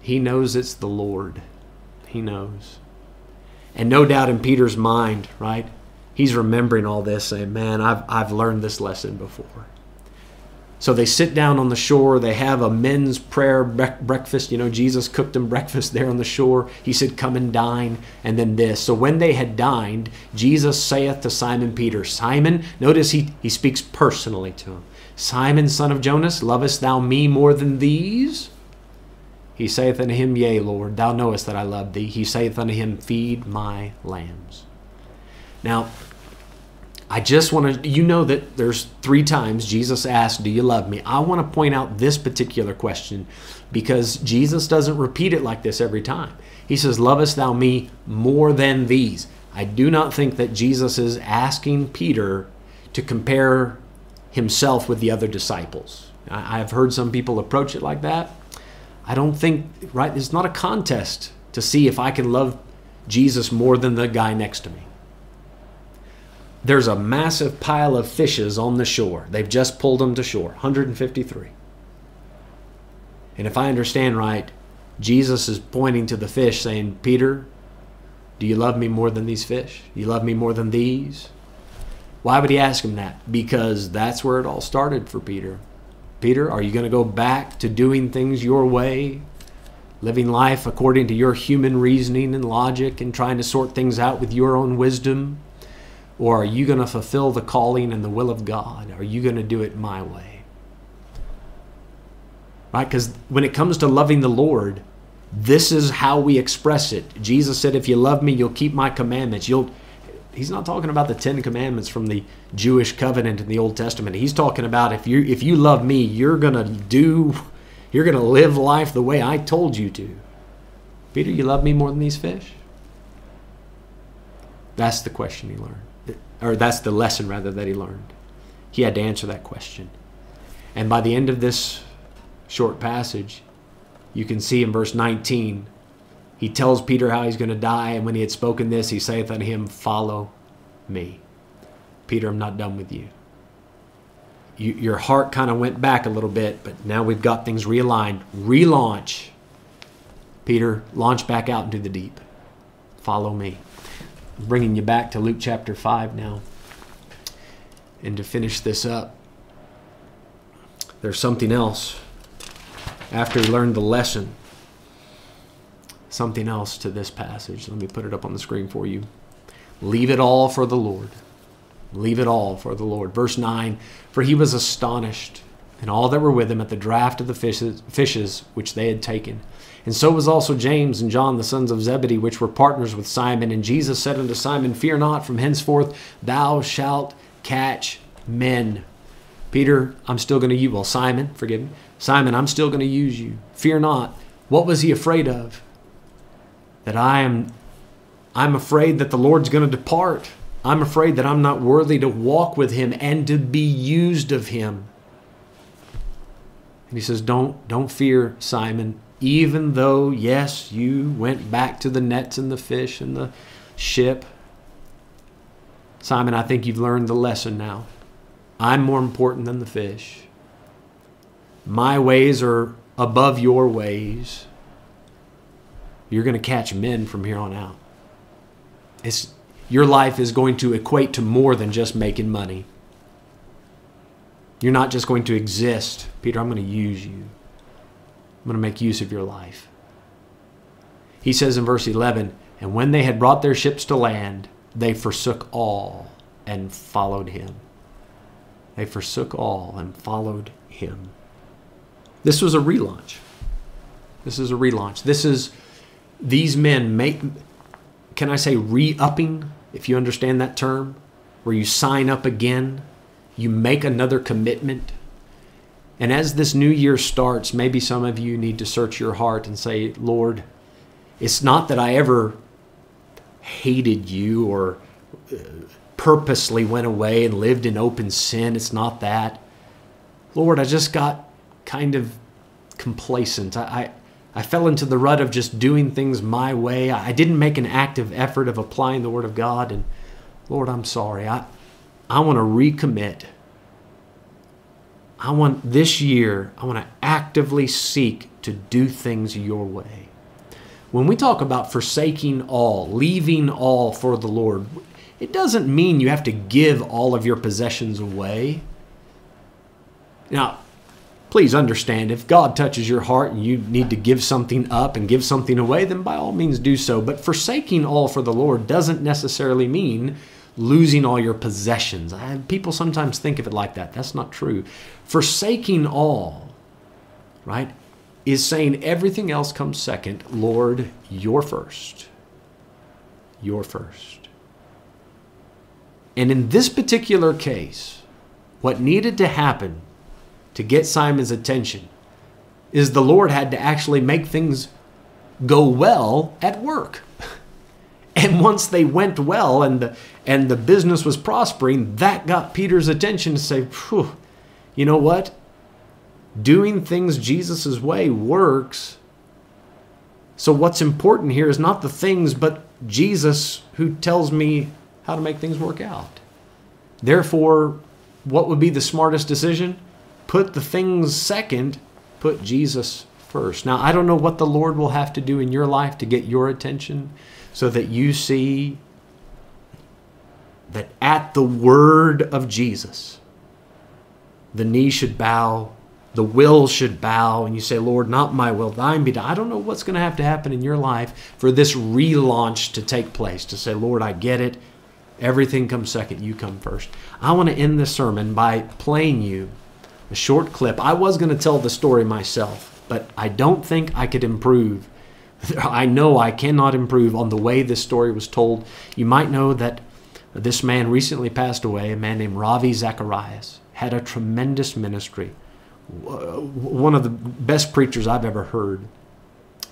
He knows it's the Lord. He knows. And no doubt in Peter's mind, right? He's remembering all this, saying, Man, I've, I've learned this lesson before. So they sit down on the shore. They have a men's prayer breakfast. You know, Jesus cooked them breakfast there on the shore. He said, Come and dine. And then this. So when they had dined, Jesus saith to Simon Peter, Simon, notice he, he speaks personally to him. Simon, son of Jonas, lovest thou me more than these? He saith unto him, Yea, Lord, thou knowest that I love thee. He saith unto him, Feed my lambs. Now, I just want to, you know that there's three times Jesus asked, Do you love me? I want to point out this particular question because Jesus doesn't repeat it like this every time. He says, Lovest thou me more than these? I do not think that Jesus is asking Peter to compare himself with the other disciples. I've heard some people approach it like that. I don't think, right? It's not a contest to see if I can love Jesus more than the guy next to me. There's a massive pile of fishes on the shore. They've just pulled them to shore 153. And if I understand right, Jesus is pointing to the fish saying, Peter, do you love me more than these fish? You love me more than these? Why would he ask him that? Because that's where it all started for Peter. Peter, are you going to go back to doing things your way? Living life according to your human reasoning and logic and trying to sort things out with your own wisdom? Or are you going to fulfill the calling and the will of God? Are you going to do it my way? Right? Because when it comes to loving the Lord, this is how we express it. Jesus said, If you love me, you'll keep my commandments. You'll he's not talking about the Ten Commandments from the Jewish covenant in the Old Testament. He's talking about if you if you love me, you're gonna do, you're gonna live life the way I told you to. Peter, you love me more than these fish? That's the question he learned, or that's the lesson rather that he learned. He had to answer that question, and by the end of this short passage, you can see in verse 19 he tells Peter how he's going to die, and when he had spoken this, he saith unto him, Follow me. Peter, I'm not done with you. you your heart kind of went back a little bit, but now we've got things realigned. Relaunch. Peter, launch back out into the deep. Follow me. Bringing you back to Luke chapter 5 now. And to finish this up, there's something else. After he learned the lesson, something else to this passage. Let me put it up on the screen for you. Leave it all for the Lord. Leave it all for the Lord. Verse 9 For he was astonished, and all that were with him at the draught of the fishes, fishes which they had taken. And so was also James and John, the sons of Zebedee, which were partners with Simon. And Jesus said unto Simon, Fear not, from henceforth thou shalt catch men. Peter, I'm still going to use, well, Simon, forgive me. Simon, I'm still going to use you. Fear not. What was he afraid of? That I am, I'm afraid that the Lord's going to depart. I'm afraid that I'm not worthy to walk with him and to be used of him. And he says, Don't, don't fear, Simon. Even though, yes, you went back to the nets and the fish and the ship. Simon, I think you've learned the lesson now. I'm more important than the fish. My ways are above your ways. You're going to catch men from here on out. It's, your life is going to equate to more than just making money. You're not just going to exist. Peter, I'm going to use you. I'm going to make use of your life. He says in verse 11, And when they had brought their ships to land, they forsook all and followed him. They forsook all and followed him. This was a relaunch. This is a relaunch. This is these men make can I say re-upping if you understand that term where you sign up again, you make another commitment. And as this new year starts, maybe some of you need to search your heart and say, Lord, it's not that I ever hated you or uh, purposely went away and lived in open sin. It's not that. Lord, I just got kind of complacent. I, I, I fell into the rut of just doing things my way. I didn't make an active effort of applying the Word of God. And Lord, I'm sorry. I, I want to recommit. I want this year, I want to actively seek to do things your way. When we talk about forsaking all, leaving all for the Lord, it doesn't mean you have to give all of your possessions away. Now, please understand if God touches your heart and you need to give something up and give something away, then by all means do so. But forsaking all for the Lord doesn't necessarily mean losing all your possessions. I, people sometimes think of it like that. That's not true. Forsaking all, right, is saying everything else comes second. Lord, you're first. You're first. And in this particular case, what needed to happen to get Simon's attention is the Lord had to actually make things go well at work. And once they went well and the, and the business was prospering, that got Peter's attention to say, phew, you know what? Doing things Jesus' way works. So, what's important here is not the things, but Jesus who tells me how to make things work out. Therefore, what would be the smartest decision? Put the things second, put Jesus first. Now, I don't know what the Lord will have to do in your life to get your attention so that you see that at the word of Jesus, the knee should bow, the will should bow, and you say, Lord, not my will, thine be done. I don't know what's going to have to happen in your life for this relaunch to take place, to say, Lord, I get it. Everything comes second, you come first. I want to end this sermon by playing you a short clip. I was going to tell the story myself, but I don't think I could improve. I know I cannot improve on the way this story was told. You might know that this man recently passed away, a man named Ravi Zacharias, had a tremendous ministry. One of the best preachers I've ever heard.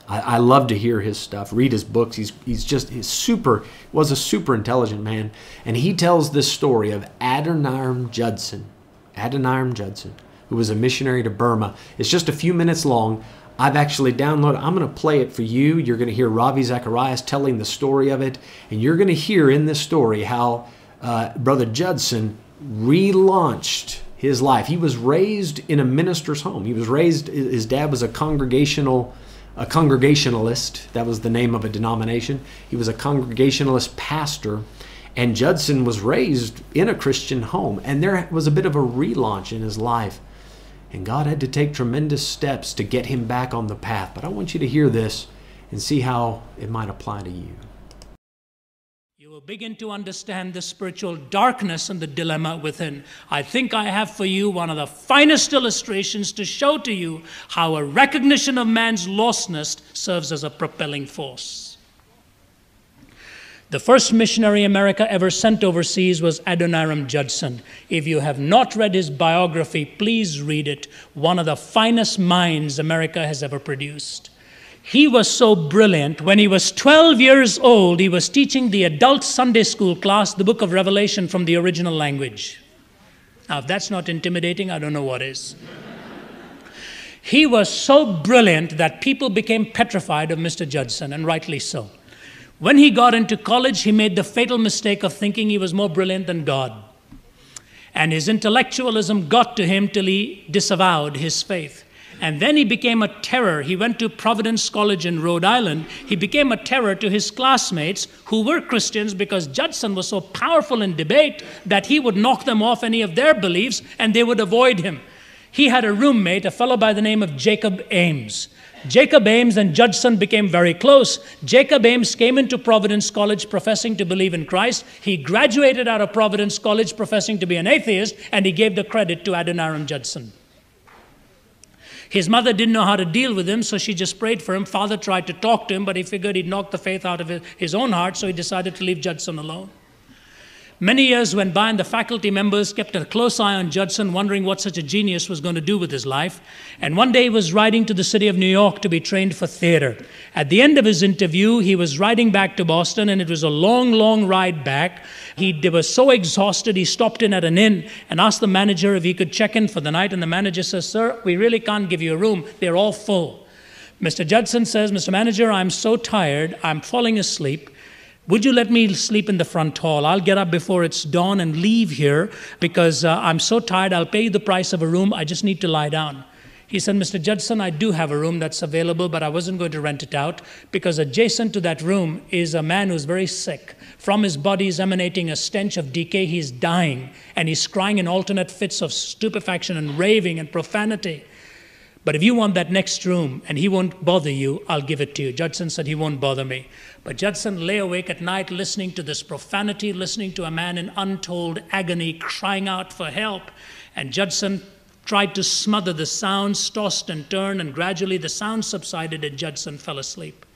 I, love to hear his stuff, read his books. He's he's just he's super was a super intelligent man, and he tells this story of Adoniram Judson, Adoniram Judson, who was a missionary to Burma. It's just a few minutes long. I've actually downloaded. I'm going to play it for you. You're going to hear Ravi Zacharias telling the story of it, and you're going to hear in this story how uh, Brother Judson relaunched his life. He was raised in a minister's home. He was raised. His dad was a congregational a congregationalist. That was the name of a denomination. He was a congregationalist pastor. And Judson was raised in a Christian home. And there was a bit of a relaunch in his life. And God had to take tremendous steps to get him back on the path. But I want you to hear this and see how it might apply to you You will begin to understand the spiritual darkness and the dilemma within. I think I have for you one of the finest illustrations to show to you how a recognition of man's lostness serves as a propelling force. The first missionary America ever sent overseas was Adoniram Judson. If you have not read his biography, please read it. One of the finest minds America has ever produced. He was so brilliant. When he was 12 years old, he was teaching the adult Sunday school class the book of Revelation from the original language. Now, if that's not intimidating, I don't know what is. he was so brilliant that people became petrified of Mr. Judson, and rightly so. When he got into college, he made the fatal mistake of thinking he was more brilliant than God. And his intellectualism got to him till he disavowed his faith. And then he became a terror. He went to Providence College in Rhode Island. He became a terror to his classmates who were Christians because Judson was so powerful in debate that he would knock them off any of their beliefs and they would avoid him. He had a roommate, a fellow by the name of Jacob Ames. Jacob Ames and Judson became very close. Jacob Ames came into Providence College professing to believe in Christ. He graduated out of Providence College professing to be an atheist, and he gave the credit to Adoniram Judson. His mother didn't know how to deal with him, so she just prayed for him. Father tried to talk to him, but he figured he'd knock the faith out of his own heart, so he decided to leave Judson alone. Many years went by, and the faculty members kept a close eye on Judson, wondering what such a genius was going to do with his life. And one day he was riding to the city of New York to be trained for theater. At the end of his interview, he was riding back to Boston, and it was a long, long ride back. He was so exhausted, he stopped in at an inn and asked the manager if he could check in for the night. And the manager says, Sir, we really can't give you a room, they're all full. Mr. Judson says, Mr. Manager, I'm so tired, I'm falling asleep. Would you let me sleep in the front hall? I'll get up before it's dawn and leave here because uh, I'm so tired. I'll pay you the price of a room. I just need to lie down. He said, Mr. Judson, I do have a room that's available, but I wasn't going to rent it out because adjacent to that room is a man who's very sick. From his body is emanating a stench of decay. He's dying and he's crying in alternate fits of stupefaction and raving and profanity. But if you want that next room and he won't bother you, I'll give it to you. Judson said he won't bother me. But Judson lay awake at night listening to this profanity, listening to a man in untold agony crying out for help. And Judson tried to smother the sounds, tossed and turned, and gradually the sound subsided and Judson fell asleep.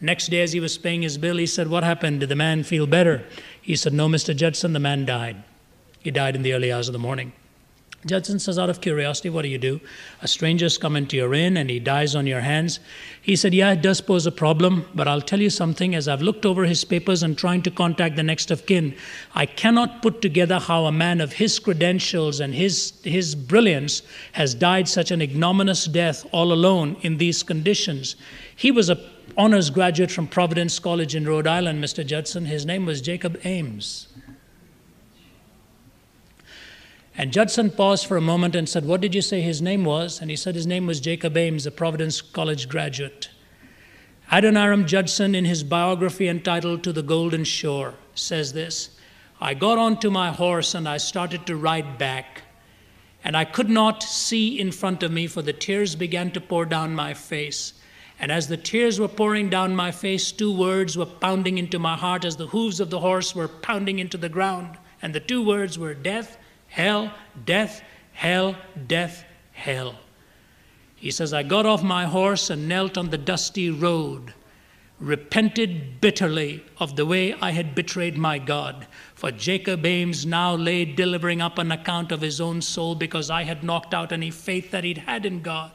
Next day, as he was paying his bill, he said, What happened? Did the man feel better? He said, No, Mr. Judson, the man died. He died in the early hours of the morning. Judson says, out of curiosity, what do you do? A stranger's come into your inn and he dies on your hands. He said, Yeah, it does pose a problem, but I'll tell you something. As I've looked over his papers and trying to contact the next of kin, I cannot put together how a man of his credentials and his, his brilliance has died such an ignominious death all alone in these conditions. He was a honors graduate from Providence College in Rhode Island, Mr. Judson. His name was Jacob Ames. And Judson paused for a moment and said, What did you say his name was? And he said his name was Jacob Ames, a Providence College graduate. Adoniram Judson, in his biography entitled To the Golden Shore, says this I got onto my horse and I started to ride back. And I could not see in front of me, for the tears began to pour down my face. And as the tears were pouring down my face, two words were pounding into my heart as the hooves of the horse were pounding into the ground. And the two words were death hell, death, hell, death, hell. He says, I got off my horse and knelt on the dusty road, repented bitterly of the way I had betrayed my God. For Jacob Ames now lay delivering up an account of his own soul because I had knocked out any faith that he'd had in God.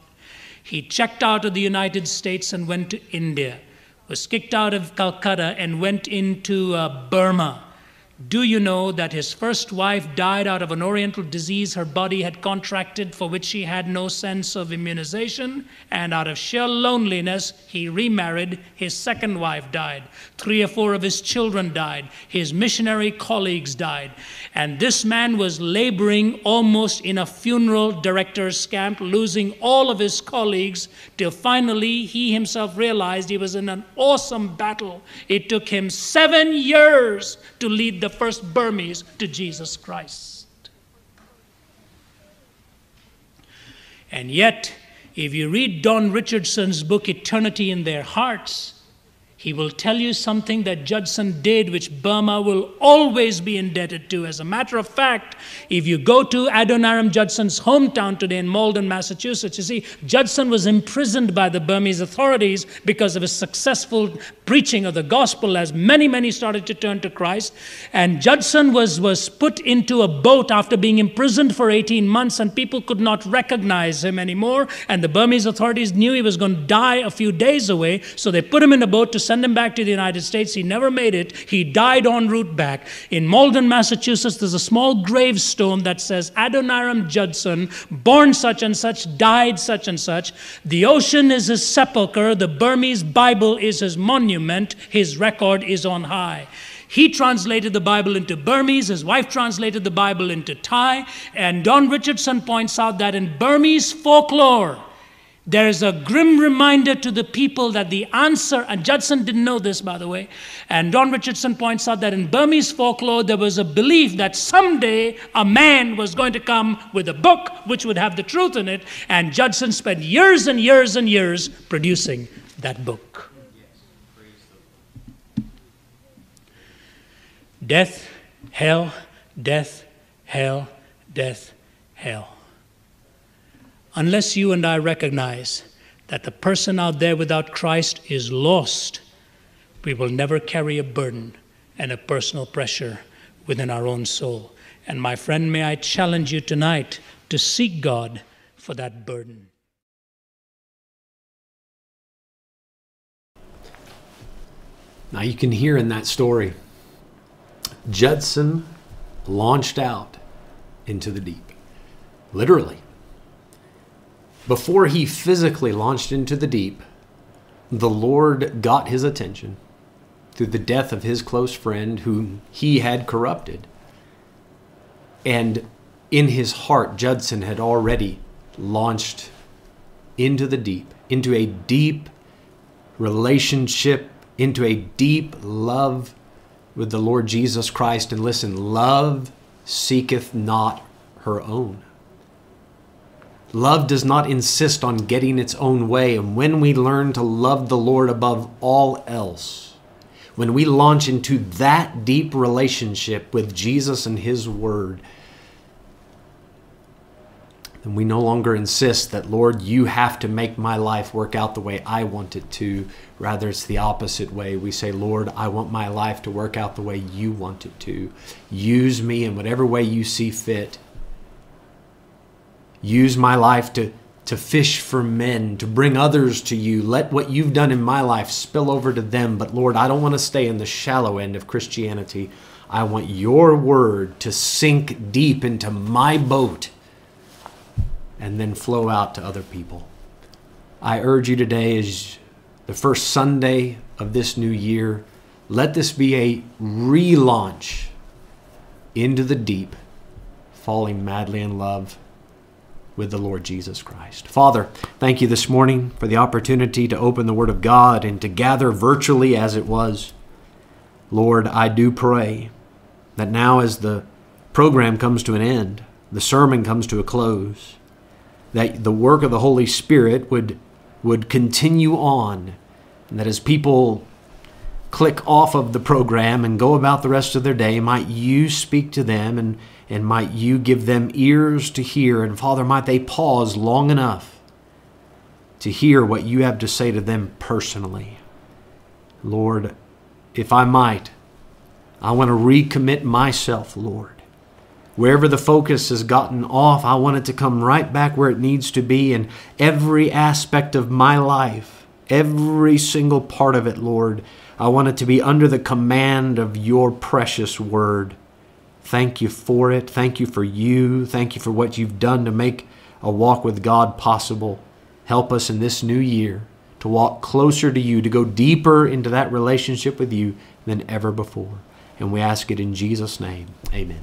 He checked out of the United States and went to India, was kicked out of Calcutta and went into uh, Burma do you know that his first wife died out of an oriental disease her body had contracted for which she had no sense of immunization? And out of sheer loneliness, he remarried. His second wife died. Three or four of his children died. His missionary colleagues died. And this man was laboring almost in a funeral director's camp, losing all of his colleagues, till finally he himself realized he was in an awesome battle. It took him seven years to lead the first Burmese to Jesus Christ. And yet, if you read Don Richardson's book, Eternity in Their Hearts, he will tell you something that Judson did, which Burma will always be indebted to. As a matter of fact, if you go to Adoniram Judson's hometown today in Malden, Massachusetts, you see, Judson was imprisoned by the Burmese authorities because of his successful preaching of the gospel as many, many started to turn to Christ. And Judson was, was put into a boat after being imprisoned for 18 months, and people could not recognize him anymore. And the Burmese authorities knew he was going to die a few days away, so they put him in a boat to send him back to the United States. He never made it. He died en route back. In Malden, Massachusetts, there's a small gravestone that says Adoniram Judson, born such and such, died such and such. The ocean is his sepulchre, the Burmese Bible is his monument, his record is on high. He translated the Bible into Burmese, his wife translated the Bible into Thai, and Don Richardson points out that in Burmese folklore, there is a grim reminder to the people that the answer, and Judson didn't know this, by the way, and Don Richardson points out that in Burmese folklore, there was a belief that someday a man was going to come with a book which would have the truth in it, and Judson spent years and years and years producing that book. Death, hell, death, hell, death, hell unless you and I recognize that the person out there without Christ is lost, we will never carry a burden and a personal pressure within our own soul. And my friend, may I challenge you tonight to seek God for that burden. Now you can hear in that story, Judson launched out into the deep, literally. Before he physically launched into the deep, the Lord got his attention through the death of his close friend whom he had corrupted. And in his heart, Judson had already launched into the deep, into a deep relationship, into a deep love with the Lord Jesus Christ. And listen, love seeketh not her own. Love does not insist on getting its own way. And when we learn to love the Lord above all else, when we launch into that deep relationship with Jesus and His Word, then we no longer insist that, Lord, you have to make my life work out the way I want it to. Rather, it's the opposite way. We say, Lord, I want my life to work out the way you want it to. Use me in whatever way you see fit use my life to, to fish for men, to bring others to you. Let what you've done in my life spill over to them. But Lord, I don't want to stay in the shallow end of Christianity. I want your word to sink deep into my boat and then flow out to other people. I urge you today, as the first Sunday of this new year, let this be a relaunch into the deep, falling madly in love with the Lord Jesus Christ. Father, thank you this morning for the opportunity to open the Word of God and to gather virtually as it was. Lord, I do pray that now as the program comes to an end, the sermon comes to a close, that the work of the Holy Spirit would, would continue on, and that as people click off of the program and go about the rest of their day, might you speak to them and and might you give them ears to hear. And Father, might they pause long enough to hear what you have to say to them personally. Lord, if I might, I want to recommit myself, Lord. Wherever the focus has gotten off, I want it to come right back where it needs to be in every aspect of my life, every single part of it, Lord. I want it to be under the command of your precious word. Thank you for it. Thank you for you. Thank you for what you've done to make a walk with God possible. Help us in this new year to walk closer to you, to go deeper into that relationship with you than ever before. And we ask it in Jesus' name. Amen.